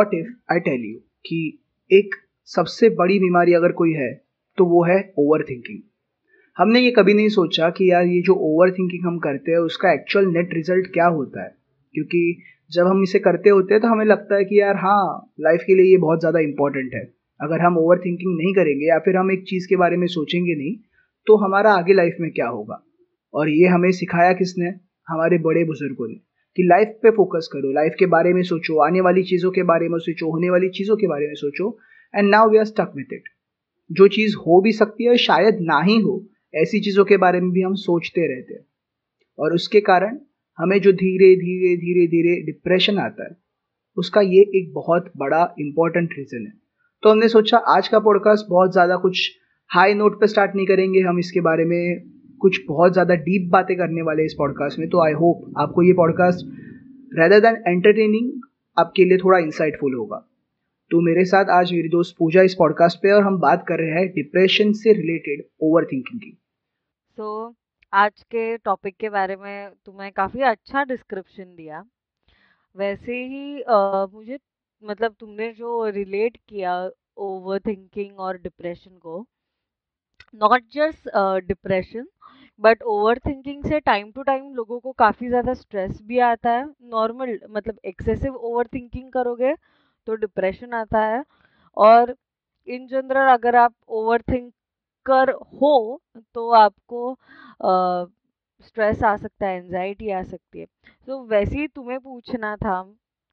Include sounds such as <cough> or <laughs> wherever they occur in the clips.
What if I tell you कि एक सबसे बड़ी बीमारी अगर कोई है तो वो है ओवर थिंकिंग हमने ये कभी नहीं सोचा कि यार ये जो ओवर थिंकिंग हम करते हैं, उसका एक्चुअल नेट रिज़ल्ट क्या होता है? क्योंकि जब हम इसे करते होते हैं तो हमें लगता है कि यार हाँ लाइफ के लिए ये बहुत ज़्यादा इंपॉर्टेंट है. अगर हम ओवर थिंकिंग नहीं करेंगे या फिर हम एक चीज़ के बारे में सोचेंगे नहीं तो हमारा आगे लाइफ में क्या होगा? और ये हमें सिखाया किसने? हमारे बड़े बुज़ुर्गों ने. कि लाइफ पे फोकस करो लाइफ के बारे में सोचो, आने वाली चीज़ों के बारे में सोचो, होने वाली चीज़ों के बारे में सोचो and now we are stuck with it जो चीज़ हो भी सकती है, शायद ना ही हो, ऐसी चीज़ों के बारे में भी हम सोचते रहते हैं। और उसके कारण हमें जो धीरे धीरे धीरे धीरे डिप्रेशन आता है, उसका ये एक बहुत बड़ा इंपॉर्टेंट रीज़न है। तो हमने सोचा आज का पॉडकास्ट बहुत ज़्यादा कुछ हाई नोट पे स्टार्ट नहीं करेंगे, हम इसके बारे में कुछ बहुत ज़्यादा डीप बातें करने वाले इस पॉडकास्ट में तो आई होप आपको ये पॉडकास्ट रेदर देन एंटरटेनिंग आपके लिए थोड़ा इंसाइटफुल होगा। तो मेरे साथ आज मेरी दोस्त पूजा इस पॉडकास्ट पे और हम बात कर रहे हैं डिप्रेशन से रिलेटेड ओवर थिंकिंग की। तो आज के टॉपिक के बारे में तुम्हें काफ़ी अच्छा डिस्क्रिप्शन दिया। वैसे ही आ, मुझे मतलब तुमने जो रिलेट किया ओवर थिंकिंग और डिप्रेशन को not just depression but over thinking से टाइम टू टाइम लोगों को काफ़ी ज़्यादा स्ट्रेस भी आता है। नॉर्मल मतलब एक्सेसिव ओवर थिंकिंग करोगे तो डिप्रेशन आता है। और इन जनरल अगर आप ओवर थिंकर हो तो आपको स्ट्रेस आ सकता है एनजाइटी आ सकती है। तो so, वैसे ही तुम्हें पूछना था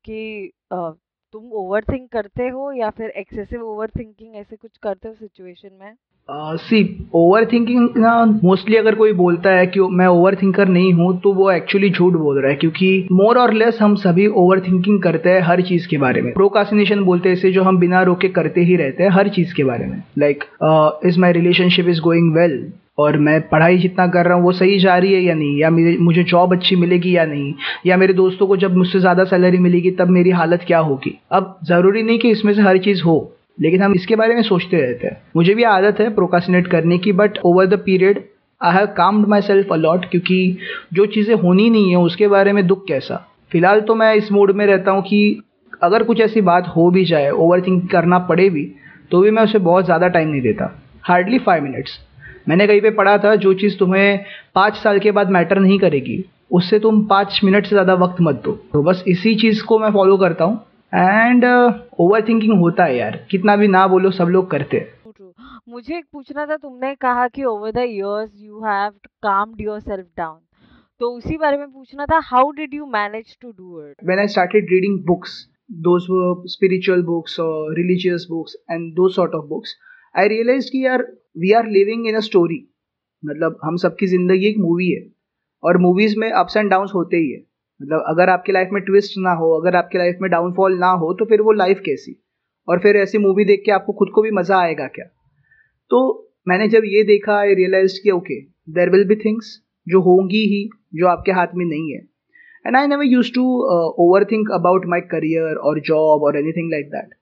कि uh, तुम ओवर थिंक करते हो या फिर एक्सेसिव ओवर थिंकिंग ऐसे कुछ करते हो सिचुएशन में? सी ओवर थिंकिंग ना मोस्टली अगर कोई बोलता है कि मैं ओवर थिंकर नहीं हूँ तो वो एक्चुअली झूठ बोल रहा है, क्योंकि मोर और लेस हम सभी ओवर थिंकिंग करते हैं हर चीज़ के बारे में। प्रोकासिनेशन बोलते हैं इसे जो हम बिना रोके करते ही रहते हैं हर चीज़ के बारे में। Like is my relationship is going well और मैं पढ़ाई जितना कर रहा हूँ, वो सही जा रही है या नहीं? या मेरे, मुझे जॉब अच्छी मिलेगी या नहीं? या मेरे दोस्तों को जब मुझसे ज़्यादा सैलरी मिलेगी, तब मेरी हालत क्या होगी? अब ज़रूरी नहीं कि इसमें से हर चीज़ हो। लेकिन हम इसके बारे में सोचते रहते हैं। मुझे भी आदत है प्रोकासिनेट करने की but over the period I have calmed myself a lot क्योंकि जो चीज़ें होनी नहीं है, उसके बारे में दुख कैसा? फ़िलहाल तो मैं इस मूड में रहता हूँ कि अगर कुछ ऐसी बात हो भी जाए ओवर थिंक करना पड़े भी तो भी मैं उसे बहुत ज़्यादा टाइम नहीं देता। हार्डली फाइव मिनट्स मैंने कहीं पे पढ़ा था, जो चीज़ तुम्हें पाँच साल के बाद मैटर नहीं करेगी, उससे तुम पाँच मिनट से ज़्यादा वक्त मत दो। तो बस इसी चीज़ को मैं फॉलो करता हूँ। एंड ओवर थिंकिंग होता है यार। कितना भी ना बोलो सब लोग करते हैं। मुझे एक पूछना था तुमने कहा कि over the years you have calmed yourself down तो उसी बारे में पूछना था how did you manage to do it when I started reading books those were spiritual books or religious books and those sort of books i realized कि यार we are living in a story मतलब हम सबकी ज़िंदगी एक movie है। और movies में अप्स एंड डाउन होते ही है। मतलब अगर आपकी लाइफ में ट्विस्ट ना हो, अगर आपकी लाइफ में डाउनफॉल ना हो तो फिर वो लाइफ कैसी? और फिर ऐसी मूवी देख के आपको खुद को भी मज़ा आएगा क्या? तो मैंने जब ये देखा आई रियलाइज़ कि okay there will be things जो होंगी ही, जो आपके हाथ में नहीं है। And I never use to over think about my career और जॉब और anything like that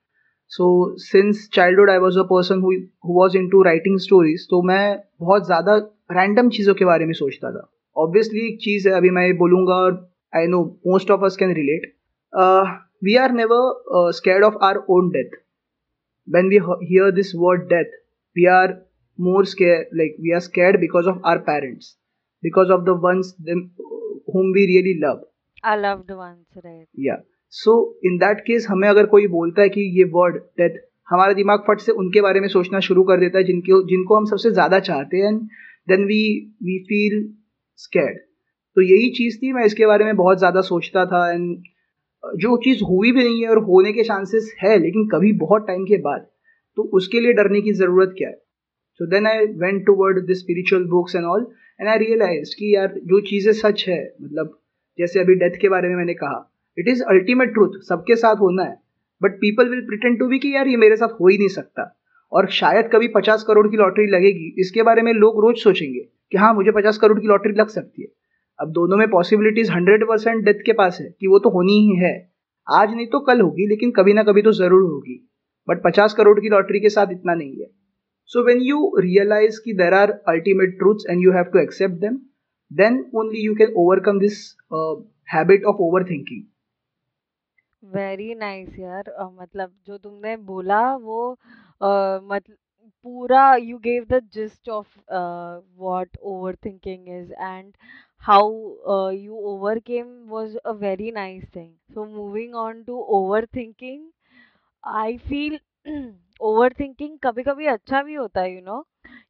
so since childhood I was a person who was into writing stories तो मैं बहुत ज़्यादा रैंडम चीज़ों के बारे में सोचता था। ऑब्वियसली एक चीज़ है, अभी मैं बोलूँगा और I know most of us can relate. Uh, we are never uh, scared of our own death. When we hear this word death, we are more scared, like we are scared because of our parents, because of the ones them whom we really love. Our loved ones, right? Yeah. So in that case हमें अगर कोई बोलता है कि ये word death हमारा दिमाग फट से उनके बारे में सोचना शुरू कर देता है जिनके जिनको हम सबसे ज़्यादा चाहते हैं then we we feel scared तो यही चीज़ थी, मैं इसके बारे में बहुत ज़्यादा सोचता था एंड जो चीज़ हुई भी नहीं है और होने के चांसेस है, लेकिन कभी बहुत टाइम के बाद तो उसके लिए डरने की ज़रूरत क्या है? So then I went toward the spiritual books and all and I realise कि यार, जो चीज़ें सच है मतलब जैसे अभी डेथ के बारे में मैंने कहा इट इज़ अल्टीमेट ट्रूथ सबके साथ होना है but people will pretend to be कि यार ये मेरे साथ हो ही नहीं सकता, और शायद कभी पचास करोड़ की लॉटरी लगेगी, इसके बारे में लोग रोज सोचेंगे कि हाँ मुझे पचास करोड़ की लॉटरी लग सकती है। अब दोनों में पॉसिबिलिटीज हंड्रेड परसेंट डेथ के पास है कि वो तो होनी ही है। आज नहीं तो कल होगी लेकिन कभी ना कभी तो ज़रूर होगी। बट पचास करोड़ की लॉटरी के साथ इतना नहीं है। सो वेन यू रियलाइज़ की there are ultimate truths and you have to accept them then only you can overcome this habit of overthinking very nice यार। अ, मतलब जो तुमने बोला वो अ, मतलब पूरा you gave the gist of uh, what overthinking is and how uh, you overcame was a very nice thing. So moving on to overthinking, I feel <clears throat> overthinking कभी कभी अच्छा भी होता है यू you नो know,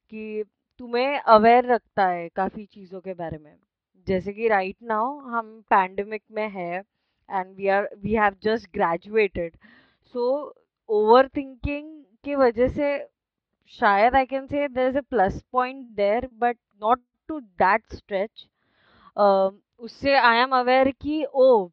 कि तुम्हें aware रखता है काफ़ी चीज़ों के बारे में। जैसे कि राइट नाउ हम पैंडेमिक में है and we are we have just graduated so overthinking की वजह से शायद I can say there is a plus point there but not to that stretch उससे आई एम अवेयर कि ओ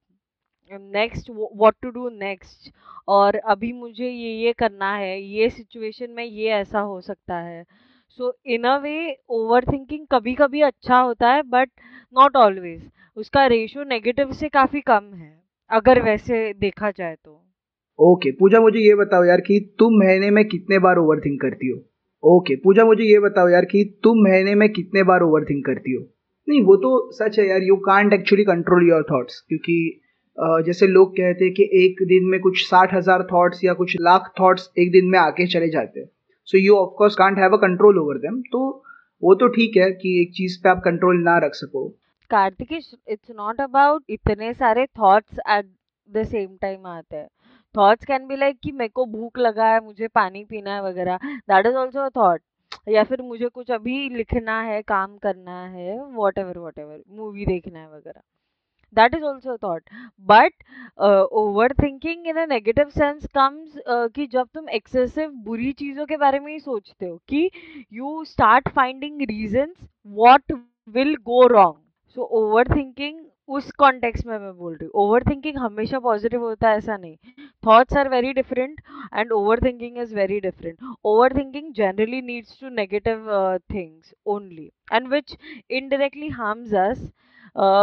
next what to do next और अभी मुझे ये ये करना है ये सिचुएशन में ये ऐसा हो सकता है। सो इन अ वे ओवर थिंकिंग कभी कभी अच्छा होता है बट नॉट ऑलवेज उसका रेशियो नेगेटिव से काफ़ी कम है अगर वैसे देखा जाए तो। ओके okay, पूजा मुझे ये बताओ यार कि तुम महीने में कितने बार ओवर थिंक करती हो? ओके okay, पूजा मुझे ये बताओ यार कि तुम महीने में कितने बार ओवर थिंक करती हो? नहीं, वो तो सच है यार you can't actually control your thoughts क्योंकि जैसे लोग कहते हैं कि एक दिन में कुछ साठ हज़ार थॉट्स या कुछ लाख थॉट्स एक दिन में आके चले जाते हैं। So you of course can't have a control over them तो वो तो ठीक है कि एक चीज़ पे आप कंट्रोल ना रख सको। कार्तिकेश इट्स नॉट अबाउट इतने सारे thoughts at the same time आते हैं। थॉट्स कैन बी लाइक कि मेरे को भूख लगा है, मुझे पानी पीना है वगैरह। That is also a thought या फिर मुझे कुछ अभी लिखना है, काम करना है whatever whatever movie देखना है वगैरह। That is also thought but overthinking in a negative sense comes कि जब तुम एक्सेसिव बुरी चीज़ों के बारे में ही सोचते हो कि you start finding reason what will go wrong so overthinking उस कॉन्टेक्स में मैं बोल रही हूँ। ओवर थिंकिंग हमेशा पॉजिटिव होता है, ऐसा नहीं। Thoughts are very different and overthinking is very different overthinking generally needs to negative things only and which indirectly harms us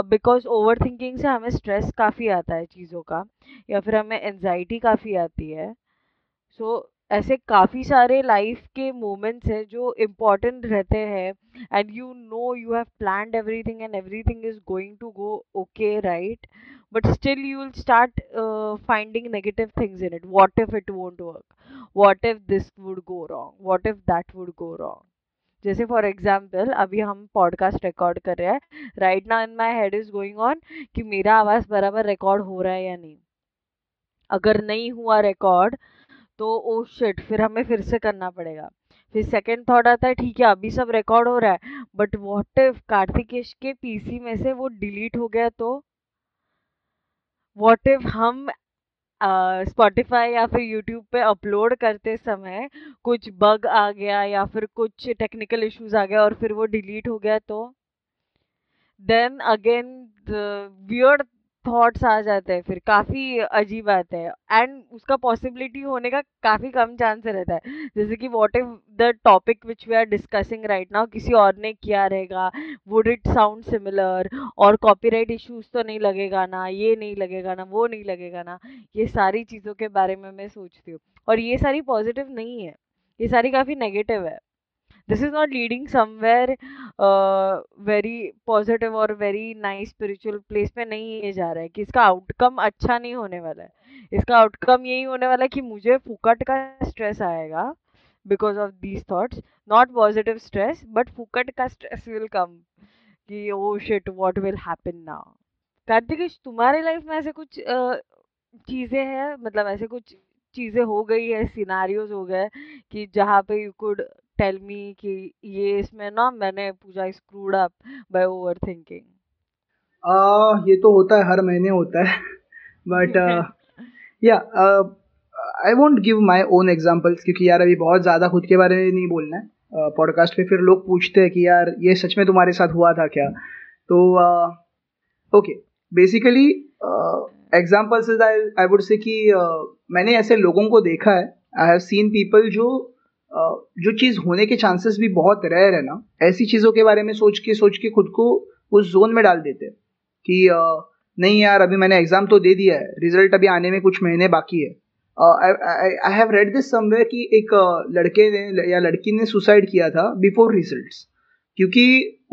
because overthinking से हमें स्ट्रेस काफ़ी आता है चीज़ों का या फिर हमें एनजाइटी काफ़ी आती है. सो so, ऐसे काफ़ी सारे लाइफ के मोमेंट्स हैं जो इंपॉर्टेंट रहते हैं and you know you have plan everything and everything is going to go okay right but still you will start finding negative things in it what if it won't work what if this would go wrong what if that would go wrong जैसे for example अभी हम podcast record कर रहे हैं। Right now in my head is going on कि मेरा आवाज़ बराबर रिकॉर्ड हो रहा है या नहीं। अगर नहीं हुआ रिकॉर्ड तो ओ शिट फिर हमें फिर से करना पड़ेगा। फिर सेकेंड थॉट आता है ठीक है अभी सब रिकॉर्ड हो रहा है बट वॉट इफ़ कार्तिकेश के पीसी में से वो डिलीट हो गया तो? वॉट इफ़ हम स्पॉटिफाई uh, या फिर यूट्यूब पे अपलोड करते समय कुछ बग आ गया या फिर कुछ टेक्निकल इश्यूज़ आ गया और फिर वो डिलीट हो गया तो? देन अगेन वियर्ड थॉट्स आ जाते हैं, फिर काफ़ी अजीब आते हैं। एंड उसका पॉसिबिलिटी होने का काफ़ी कम चांस रहता है। जैसे कि what if the topic which we are discussing right now किसी और ने किया रहेगा? वुड इट साउंड सिमिलर और कॉपीराइट इश्यूज़ तो नहीं लगेगा ना, ये नहीं लगेगा ना, वो नहीं लगेगा ना। ये सारी चीज़ों के बारे में मैं सोचती हूँ। और ये सारी पॉजिटिव नहीं है। ये सारी काफ़ी नेगेटिव है। This is not leading somewhere very positive और very nice spiritual place पे नहीं ये जा रहा है कि इसका आउटकम अच्छा नहीं होने वाला है। इसका आउटकम यही होने वाला है कि मुझे फुकट का स्ट्रेस आएगा because of these thoughts not positive stress but फुकट का स्ट्रेस विल कम कि ओ shit what will happen now Kartikesh तुम्हारे लाइफ में ऐसे कुछ चीज़ें हैं? मतलब ऐसे कुछ चीज़ें हो गई है सिनारियोज हो गए कि जहाँ पे यू कुड टेल मी कि ये इसमें ना मैंने Pooja screwed up by overthinking ये तो होता है हर महीने होता है। But yeah I won't give my own examples क्योंकि यार अभी बहुत ज़्यादा खुद के बारे में नहीं बोलना है। पॉडकास्ट uh, पे फिर लोग पूछते हैं कि यार ये सच में तुम्हारे साथ हुआ था क्या? तो okay basically examples I would say कि uh, मैंने ऐसे लोगों को देखा है। आई हैव सीन पीपल जो जो चीज़ होने के चांसेस भी बहुत रेयर है ना, ऐसी चीज़ों के बारे में सोच के सोच के खुद को उस जोन में डाल देते हैं कि नहीं यार, अभी मैंने एग्ज़ाम तो दे दिया है रिज़ल्ट अभी आने में कुछ महीने बाकी है। I have read this somewhere कि एक लड़के ने, या लड़की ने सुसाइड किया था बिफोर रिज़ल्ट क्योंकि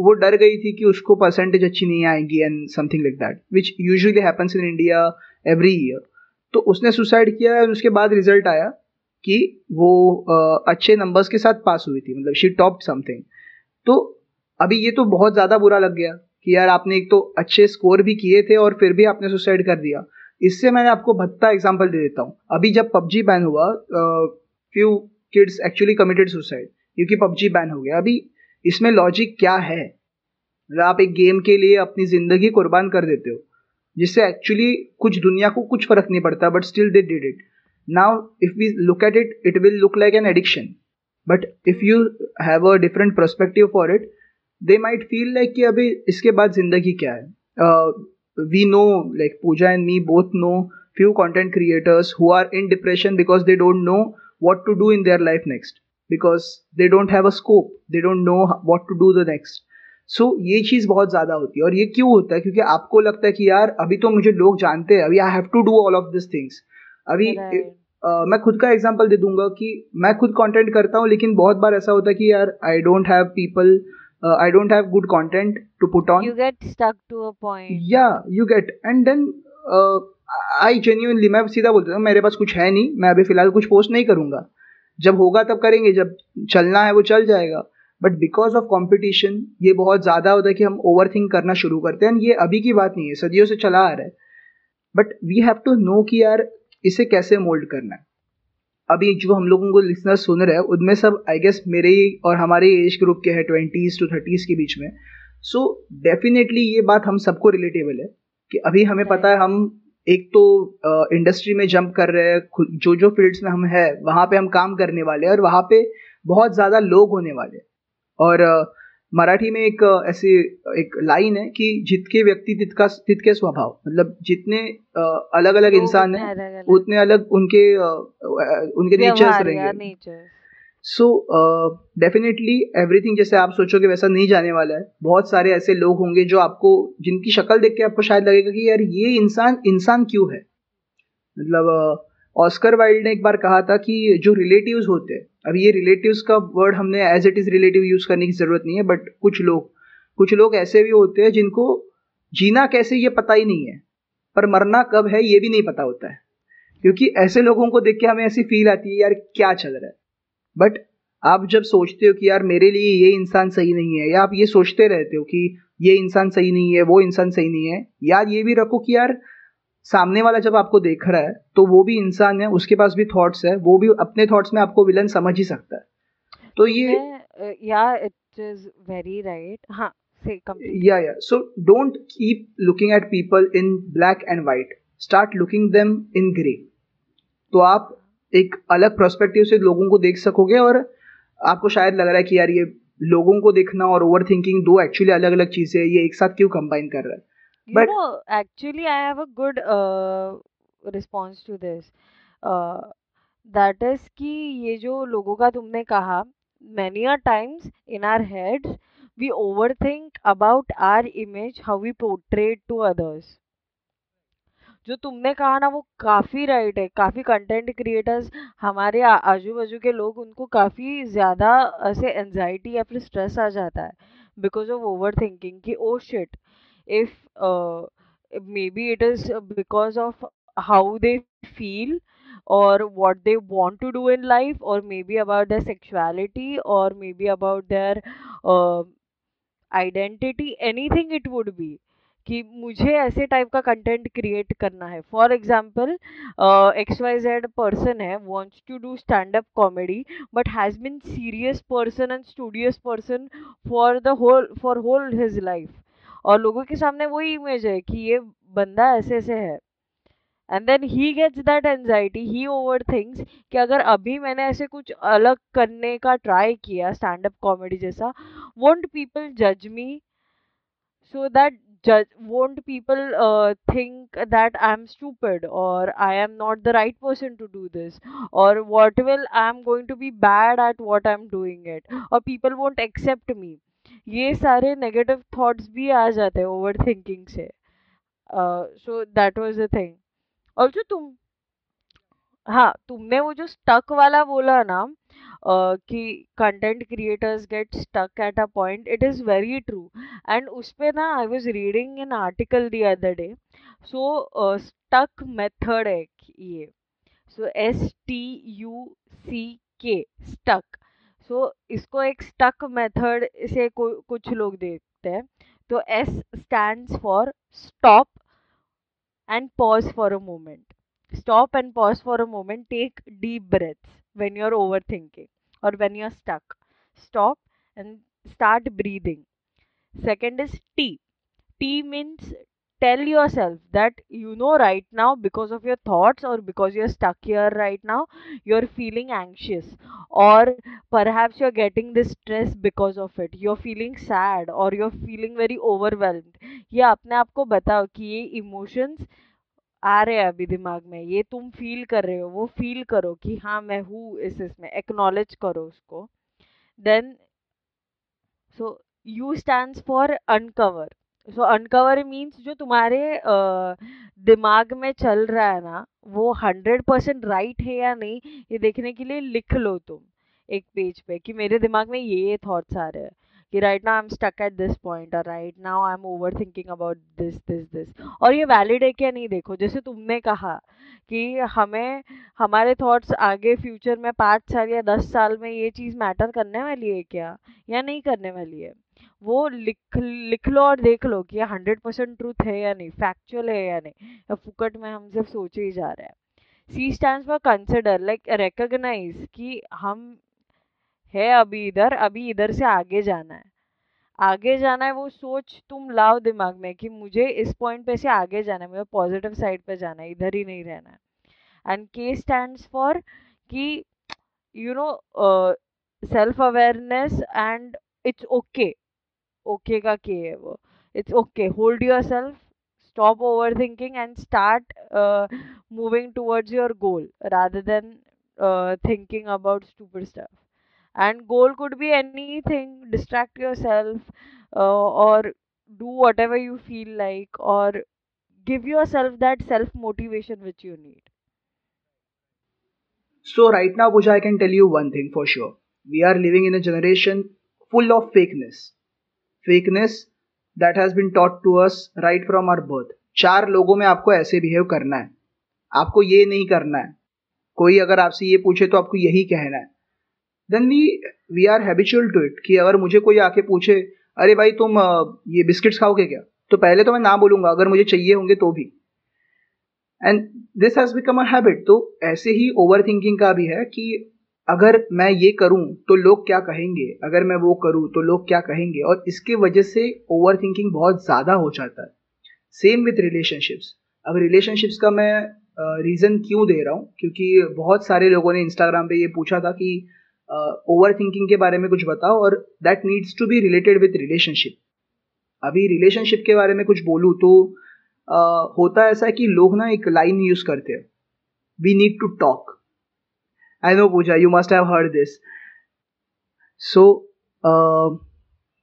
वो डर गई थी कि उसको परसेंटेज अच्छी नहीं आएगी and something like that which usually happens in India every year तो उसने सुसाइड किया और उसके बाद रिज़ल्ट आया। कि वो अच्छे नंबर्स के साथ पास हुई थी मतलब शी टॉप समथिंग तो अभी ये तो बहुत ज़्यादा बुरा लग गया कि यार आपने एक तो अच्छे स्कोर भी किए थे और फिर भी आपने सुसाइड कर दिया। इससे मैंने आपको भत्ता एग्ज़ाम्पल दे देता हूँ। अभी जब पबजी बैन हुआ few kids actually committed suicide क्योंकि पबजी बैन हो गया। अभी इसमें लॉजिक क्या है? मतलब आप एक गेम के लिए अपनी ज़िंदगी कुर्बान कर देते हो, जिससे एक्चुअली कुछ दुनिया को कुछ फ़र्क नहीं पड़ता but still they did it now if we look at it it will look like an addiction but if you have a different perspective for it they might feel like कि अभी इसके बाद जिंदगी क्या है we know like Pooja and me both know few content creators who are in depression because they don't know what to do in their life next because they don't have a scope they don't know what to do the next so so, ये चीज़ बहुत ज़्यादा होती है और ये क्यों होता है क्योंकि आपको लगता है कि यार अभी तो मुझे लोग जानते हैं अभी I have to do all of this things अभी uh, मैं खुद का एग्ज़ाम्पल दे दूँगा कि मैं खुद कंटेंट करता हूँ लेकिन बहुत बार ऐसा होता है कि यार I don't have people I don't have good content to put on you get stuck to a point या you get and then I genuinely मैं सीधा बोलता हूँ मेरे पास कुछ है नहीं मैं अभी फ़िलहाल कुछ पोस्ट नहीं करूँगा। जब होगा तब करेंगे जब चलना है वो चल जाएगा. बट बिकॉज़ ऑफ़ कॉम्पिटिशन ये बहुत ज़्यादा होता है कि हम ओवर थिंक करना शुरू करते हैं। एंड ये अभी की बात नहीं है सदियों से चला आ रहा है। But we have to know कि यार इसे कैसे मोल्ड करना है? अभी जो हम लोगों को लिसनर सुन रहे हैं उनमें सब आई गेस मेरे ही और हमारे एज ग्रुप के हैं ट्वेंटीज़ टू थर्टीज़ के बीच में। सो so, डेफिनेटली ये बात हम सबको रिलेटेबल है कि अभी हमें पता है हम एक तो इंडस्ट्री में जंप कर रहे हैं जो जो फील्ड्स में हम है वहाँ पे हम काम करने वाले हैं और वहाँ पे बहुत ज़्यादा लोग होने वाले हैं। और मराठी में एक ऐसी एक लाइन है कि जितके व्यक्ति तितका तितके स्वभाव। मतलब जितने अलग अलग इंसान हैं उतने अलग उनके उनके नेचर्स रहेंगे। सो डेफिनेटली एवरीथिंग जैसे आप सोचोगे वैसा नहीं जाने वाला है। बहुत सारे ऐसे लोग होंगे जो आपको जिनकी शक्ल देख के आपको शायद लगेगा कि यार ये इंसान इंसान क्यों है? मतलब ऑस्कर वाइल्ड ने एक बार कहा था कि जो रिलेटिव्स होते हैं अभी ये रिलेटिव्स का वर्ड हमने as it is relative use करने की ज़रूरत नहीं है बट कुछ लोग कुछ लोग ऐसे भी होते हैं जिनको जीना कैसे ये पता ही नहीं है, पर मरना कब है ये भी नहीं पता होता है। क्योंकि ऐसे लोगों को देख के हमें ऐसी फील आती है, यार क्या चल रहा है? बट आप जब सोचते हो कि यार मेरे लिए ये इंसान सही नहीं है, या आप ये सोचते रहते हो कि ये इंसान सही नहीं है, वो इंसान सही नहीं है यार ये भी रखो कि यार सामने वाला जब आपको देख रहा है तो वो भी इंसान है उसके पास भी थॉट्स है वो भी अपने थॉट्स में आपको विलन समझ ही सकता है। तो ये या इट इज़ वेरी राइट हाँ yeah yeah so don't keep looking at people in black and white start looking them in grey तो आप एक अलग प्रोस्पेक्टिव से लोगों को देख सकोगे और आपको शायद लग रहा है कि यार ये लोगों को देखना और ओवर थिंकिंग दो एक्चुअली अलग अलग चीज़ें ये एक साथ क्यों कंबाइन कर रहा है? You But know, actually, I have a good uh, response to this. Uh, that is कि ये जो लोगों का तुमने कहा many a times in our heads we overthink about our image how we it to others जो तुमने कहा ना वो काफ़ी राइट है काफ़ी कंटेंट क्रिएटर्स हमारे आजू बाजू के लोग उनको काफ़ी ज़्यादा ऐसे एनजाइटी या फिर स्ट्रेस आ जाता है बिकॉज़ ऑफ़ ओवर थिंकिंग कि ओ shit if uh, maybe it is because of how they feel or what they want to do in life or maybe about their sexuality or maybe about their uh, identity anything it would be कि मुझे ऐसे type का content create करना है for example X Y Z person है wants to do stand up comedy but has been serious person and studious person for the whole for whole his life और लोगों के सामने वही इमेज है कि ये बंदा ऐसे ऐसे है। And then he gets that anxiety he overthinks कि अगर अभी मैंने ऐसे कुछ अलग करने का ट्राई किया स्टैंड अप कॉमेडी जैसा वोंट पीपल जज मी सो दैट जज won't people think that I am stupid और I am not the right person to do this और what will I am going to be bad at what I am doing it और people won't accept मी ये सारे negative thoughts भी आ जाते हैं over thinking से so that was the thing also तुम हाँ तुमने वो जो स्टक वाला बोला ना कि content creators get stuck at a point it is very true and उस पर ना I was reading an article the other day so stuck method है ये। So S T U C K stuck so इसको एक stuck method से कुछ लोग देखते हैं। तो S stand for stop and pause for a moment stop and pause for a moment take deep breaths when you are overthinking और when you are stuck stop and start breathing second is T T means tell yourself that you know right now because of your thoughts or because you're stuck here right now you're feeling anxious or perhaps you're getting this stress because of it you're feeling sad or you're feeling very overwhelmed ये अपने आप को बताओ कि ये emotions आ रहे हैं अभी दिमाग में ये तुम फील कर रहे हो वो फील करो कि हाँ मैं हूँ इस इसमें एक्नॉलेज करो उसको then so you stand for uncover so uncover means जो तुम्हारे दिमाग में चल रहा है ना, वो हंड्रेड परसेंट राइट है या नहीं, ये देखने के लिए लिख लो तुम, एक पेज पे कि मेरे दिमाग में ये ये थॉट्स आ रहे हैं। कि right now I am stuck at this point और right now I am overthinking about this this this और ये वैलिड है क्या नहीं देखो? जैसे तुमने कहा कि हमें, हमारे थॉट्स आगे फ्यूचर में पाँच साल या दस साल में ये चीज़ मैटर करने वाली है क्या? या नहीं करने वाली है? वो लिख लिख लो और देख लो कि हंड्रेड परसेंट ट्रूथ है या नहीं फैक्चुअल है या नहीं। या फुकट में हम सिर्फ़ सोचे ही जा रहे हैं। C stand for consider like recognise कि हम है अभी इधर अभी इधर से आगे जाना है। आगे जाना है वो सोच तुम लाओ दिमाग में कि मुझे इस पॉइंट पे से आगे जाना है मुझे पॉजिटिव साइड पे जाना है इधर ही नहीं रहना है। एंड के स्टैंड फॉर कि you know self awareness and it's okay okay का के है वो। It's okay hold your stop overthinking and start uh, moving towards your goal rather than uh, thinking about stupid and goal could be anything distract yourself uh, or do whatever you feel like or give yourself that self motivation which you need so right now Pooja, i can tell you one thing for sure we are living in a generation full of fakeness fakeness that has been taught to us right from our birth चार लोगों में आपको ऐसे behave करना है आपको ये नहीं करना है कोई अगर आपसे ये पूछे तो आपको यही कहना है then we we are habitual to it कि अगर मुझे कोई आके पूछे अरे भाई तुम ये बिस्किट्स खाओगे क्या? तो पहले तो मैं ना बोलूँगा अगर मुझे चाहिए होंगे तो भी. And this has become a habit तो ऐसे ही ओवर थिंकिंग का भी है कि अगर मैं ये करूँ तो लोग क्या कहेंगे? अगर मैं वो करूँ तो लोग क्या कहेंगे? और इसके वजह से ओवर थिंकिंग बहुत ज़्यादा हो जाता है। सेम विथ रिलेशनशिप्स अब रिलेशनशिप्स का मैं रीज़न uh, क्यों दे रहा हूँ? क्योंकि बहुत सारे लोगों ने इंस्टाग्राम पे ये पूछा था कि ओवर थिंकिंग के बारे में कुछ बताओ और that needs to be related with relationship अभी रिलेशनशिप के बारे में कुछ बोलूँ तो uh, होता ऐसा है कि लोग ना एक लाइन यूज़ करते हैं। We need to talk I know Pooja you must have heard this सो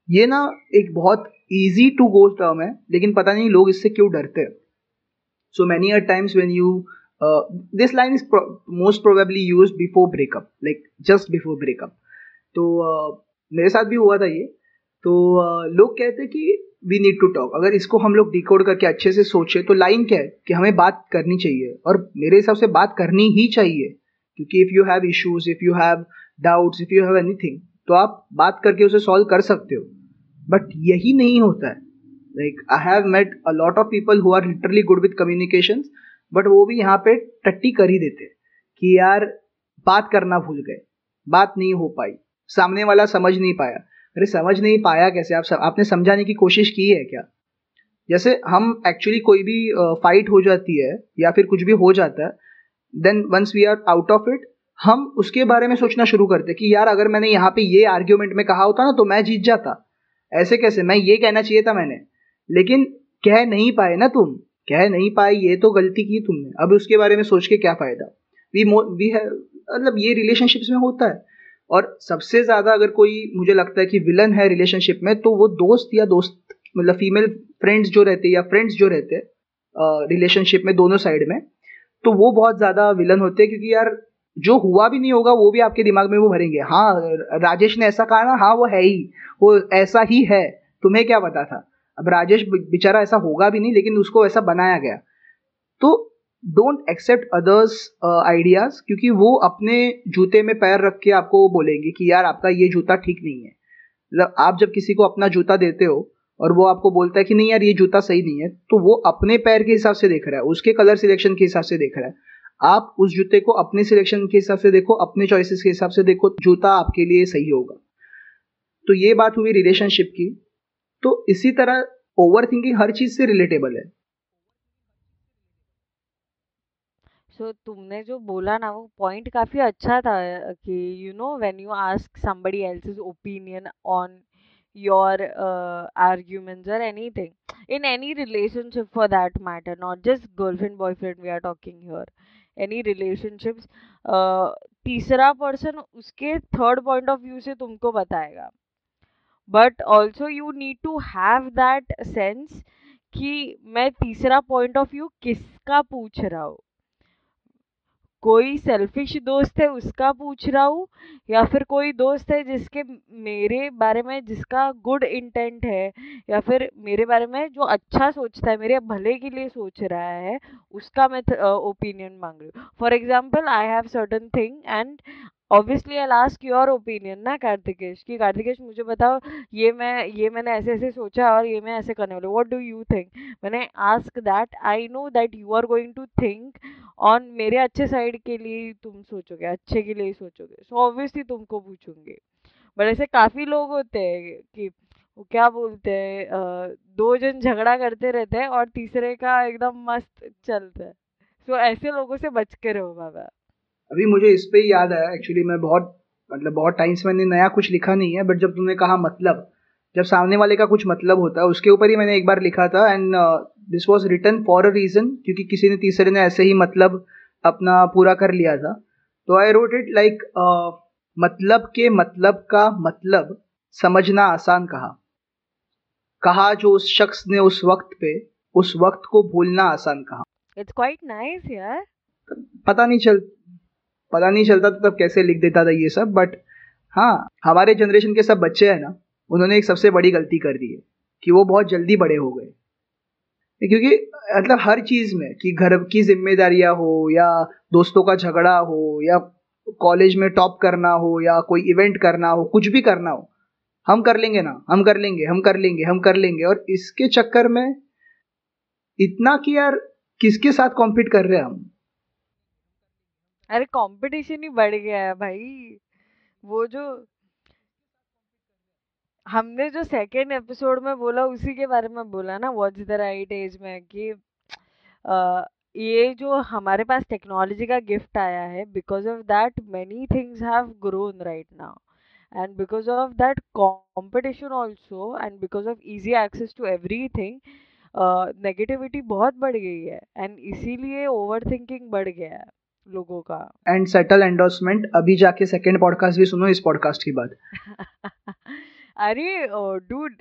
ये ना एक बहुत ईजी टू गो टर्म है लेकिन पता नहीं लोग इससे क्यों डरते हैं। So many a times when you this line is most probably use before breakup like just before breakup तो uh, मेरे साथ भी हुआ था ये। तो uh, लोग कहते हैं कि वी नीड टू टॉक अगर इसको हम लोग डिकोड करके अच्छे से सोचे तो लाइन क्या है? कि हमें बात करनी चाहिए। और मेरे हिसाब से बात करनी ही चाहिए। क्योंकि if you have issues if you have doubts if you have anything तो आप बात करके उसे सॉल्व कर सकते हो। बट यही नहीं होता है। Like I have met a lot of people who are literally good with communications but वो भी यहाँ पे टट्टी कर ही देते कि यार बात करना भूल गए। बात नहीं हो पाई। सामने वाला समझ नहीं पाया। अरे समझ नहीं पाया कैसे? आप सब, आपने समझाने की कोशिश की है क्या? जैसे हम एक्चुअली कोई भी फाइट हो जाती है या फिर कुछ भी हो जाता है then once we are out of it हम उसके बारे में सोचना शुरू करते कि यार अगर मैंने यहाँ पे ये आर्ग्यूमेंट में कहा होता ना तो मैं जीत जाता। ऐसे कैसे? मैं ये कहना चाहिए था मैंने। लेकिन कह नहीं पाए ना तुम। कह नहीं पाई, ये तो गलती की तुमने। अब उसके बारे में सोच के क्या फ़ायदा? वी मो वी है मतलब ये रिलेशनशिप्स में होता है। और सबसे ज़्यादा अगर कोई मुझे लगता है कि विलन है रिलेशनशिप में तो वो दोस्त या दोस्त मतलब फीमेल फ्रेंड्स जो रहते हैं या फ्रेंड्स जो रहते हैं रिलेशनशिप में, दोनों साइड में तो वो बहुत ज़्यादा विलन होते हैं। क्योंकि यार, जो हुआ भी नहीं होगा, वो भी आपके दिमाग में वो भरेंगे। हाँ राजेश ने ऐसा कहा ना हाँ वो है ही, वो ऐसा ही है। तुम्हें क्या पता था? अब राजेश बेचारा ऐसा होगा भी नहीं, लेकिन उसको ऐसा बनाया गया। तो डोंट एक्सेप्ट अदर्स आइडियाज़ क्योंकि वो अपने जूते में पैर रख के आपको बोलेंगे कि यार आपका ये जूता ठीक नहीं है। मतलब आप जब किसी को अपना जूता देते हो और वो आपको बोलता है कि नहीं यार, ये जूता सही नहीं है तो वो अपने पैर के हिसाब से देख रहा है, उसके कलर सिलेक्शन के हिसाब से देख रहा है। आप उस जूते को अपने सिलेक्शन के हिसाब से देखो, अपने चॉइसेस के हिसाब से देखो, जूता आपके लिए सही होगा। तो ये बात हुई रिलेशनशिप की। तो इसी तरह ओवर थिंकिंग हर चीज़ से रिलेटेबल है। सो so, तुमने जो बोला ना वो पॉइंट काफ़ी अच्छा था कि you know when you ask somebody else's opinion on your arguments और anything in any relationship for that matter not just girlfriend boyfriend we are talking here any relationships तीसरा पर्सन उसके थर्ड पॉइंट ऑफ़ व्यू से तुमको बताएगा। But also you need to have that sense कि मैं तीसरा point of view किसका पूछ रहा हूँ? कोई सेल्फिश दोस्त है उसका पूछ रहा हूँ? या फिर कोई दोस्त है जिसके मेरे बारे में जिसका गुड इंटेंट है? या फिर मेरे बारे में जो अच्छा सोचता है, मेरे भले के लिए सोच रहा है, उसका मैं ओपिनियन मांग रही हूँ। For example I have certain thing and obviously I last your opinion ना कार्तिकेश कि कार्तिकेश मुझे बताओ ये मैं ये मैंने ऐसे ऐसे सोचा और ये मैं ऐसे करने वाली व्हाट डू यू थिंक मैंने ask that I know that you are going to think on मेरे अच्छे साइड के लिए तुम सोचोगे अच्छे के लिए ही सोचोगे। सो ऑब्वियसली तुमको पूछूँगी। बट ऐसे काफ़ी लोग होते हैं कि वो क्या बोलते हैं दो जन झगड़ा करते रहते हैं और तीसरे का एकदम मस्त चलता है। सो so, ऐसे लोगों से बच के रहो बाबा। अभी मुझे इस पे ही याद आया। एक्चुअली मैं बहुत मतलब बहुत टाइम से मैंने नया कुछ लिखा नहीं है बट जब तुमने कहा मतलब जब सामने वाले का कुछ मतलब होता है उसके ऊपर ही मैंने एक बार लिखा था and this was return for a reason क्योंकि किसी ने तीसरे ने ऐसे ही मतलब अपना पूरा कर लिया था। तो आई रोट इट लाइक मतलब के मतलब का मतलब समझना आसान कहा। कहा जो उस शख्स ने उस वक्त पे उस वक्त को भूलना आसान कहा। इट्स क्वाइट नाइस यार। पता नहीं चल पता नहीं चलता तो तब कैसे लिख देता था ये सब बट हाँ हमारे जनरेशन के सब बच्चे हैं ना, उन्होंने एक सबसे बड़ी गलती कर दी है कि वो बहुत जल्दी बड़े हो गए। क्योंकि मतलब हर चीज़ में कि घर की जिम्मेदारियाँ हो या दोस्तों का झगड़ा हो या कॉलेज में टॉप करना हो या कोई इवेंट करना हो, कुछ भी करना हो, हम कर लेंगे ना, हम कर लेंगे, हम कर लेंगे, हम कर लेंगे। और इसके चक्कर में इतना कि यार किसके साथ कॉम्पीट कर रहे हैं हम? अरे कंपटीशन ही बढ़ गया है भाई। वो जो हमने जो सेकेंड एपिसोड में बोला उसी के बारे में बोला ना व्हाट्स द राइट एज में कि आ, ये जो हमारे पास टेक्नोलॉजी का गिफ्ट आया है because of that many things have grown right now because of that competition also and because of easy access to everything negativity बहुत बढ़ गई है एंड इसीलिए ओवर थिंकिंग बढ़ गया है। लोगों का। एंड सेटल एंडोर्समेंट अभी जाके सेकंड पॉडकास्ट भी सुनो इस पॉडकास्ट की बात। <laughs> अरे dude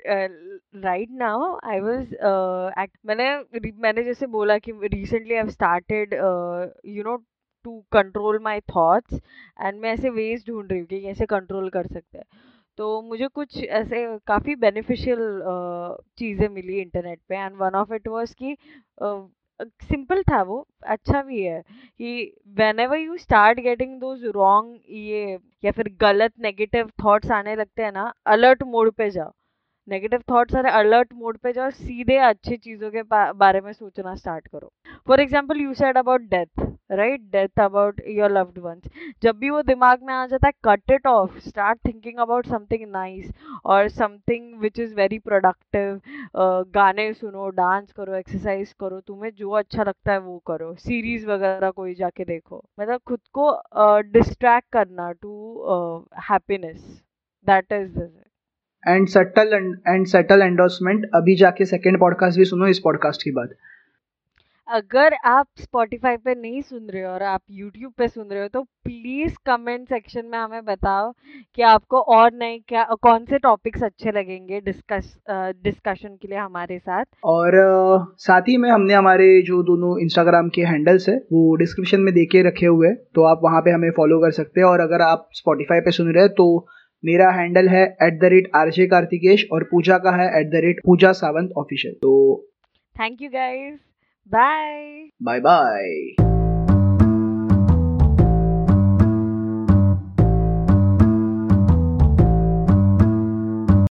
right now I was मैंने मैंने जैसे बोला कि recently I started you know to control my thoughts and मैं ऐसे वेज ढूंढ रही हूँ कि कैसे कंट्रोल कर सकते हैं। तो मुझे कुछ ऐसे काफ़ी बेनिफिशियल चीज़ें मिली इंटरनेट पे and one of it was कि सिंपल था वो अच्छा भी है। कि whenever you start getting those wrong ये या फिर गलत नेगेटिव थॉट्स आने लगते हैं ना अलर्ट मोड पे जाओ। नेगेटिव थॉट्स अरे अलर्ट मोड पे जाओ सीधे अच्छी चीज़ों के बारे में सोचना स्टार्ट करो। For example you said about death right death about your loved ones जब भी वो दिमाग में आ जाता है cut it off start thinking about something nice और something which is very productive गाने सुनो डांस करो एक्सरसाइज करो तुम्हें जो अच्छा लगता है वो करो। सीरीज़ वगैरह कोई जाके देखो। मतलब खुद को डिस्ट्रैक्ट uh, करना to happiness that is and subtle and subtle endorsement अभी जाके सेकंड पॉडकास्ट भी सुनो इस पॉडकास्ट की बात। अगर आप स्पॉटिफाई पे नहीं सुन रहे हो और आप यूट्यूब पे सुन रहे हो तो प्लीज़ कमेंट सेक्शन में हमें बताओ कि आपको और नए क्या कौन से टॉपिक्स अच्छे लगेंगे डिस्कस डिस्कशन के लिए हमारे साथ। और साथ ही में हमने हमारे जो दोनों इंस्टाग्राम के हैंडल्स है वो डिस्क्रिप्शन में देके रखे हुए हैं तो आप वहाँ पे हमें फॉलो कर सकते हैं। और अगर आप स्पॉटिफाई पे सुन रहे हैं तो मेरा हैंडल है at the rate RJ Kartikesh और पूजा का है at the rate Pooja Sawant official तो thank you guys bye bye bye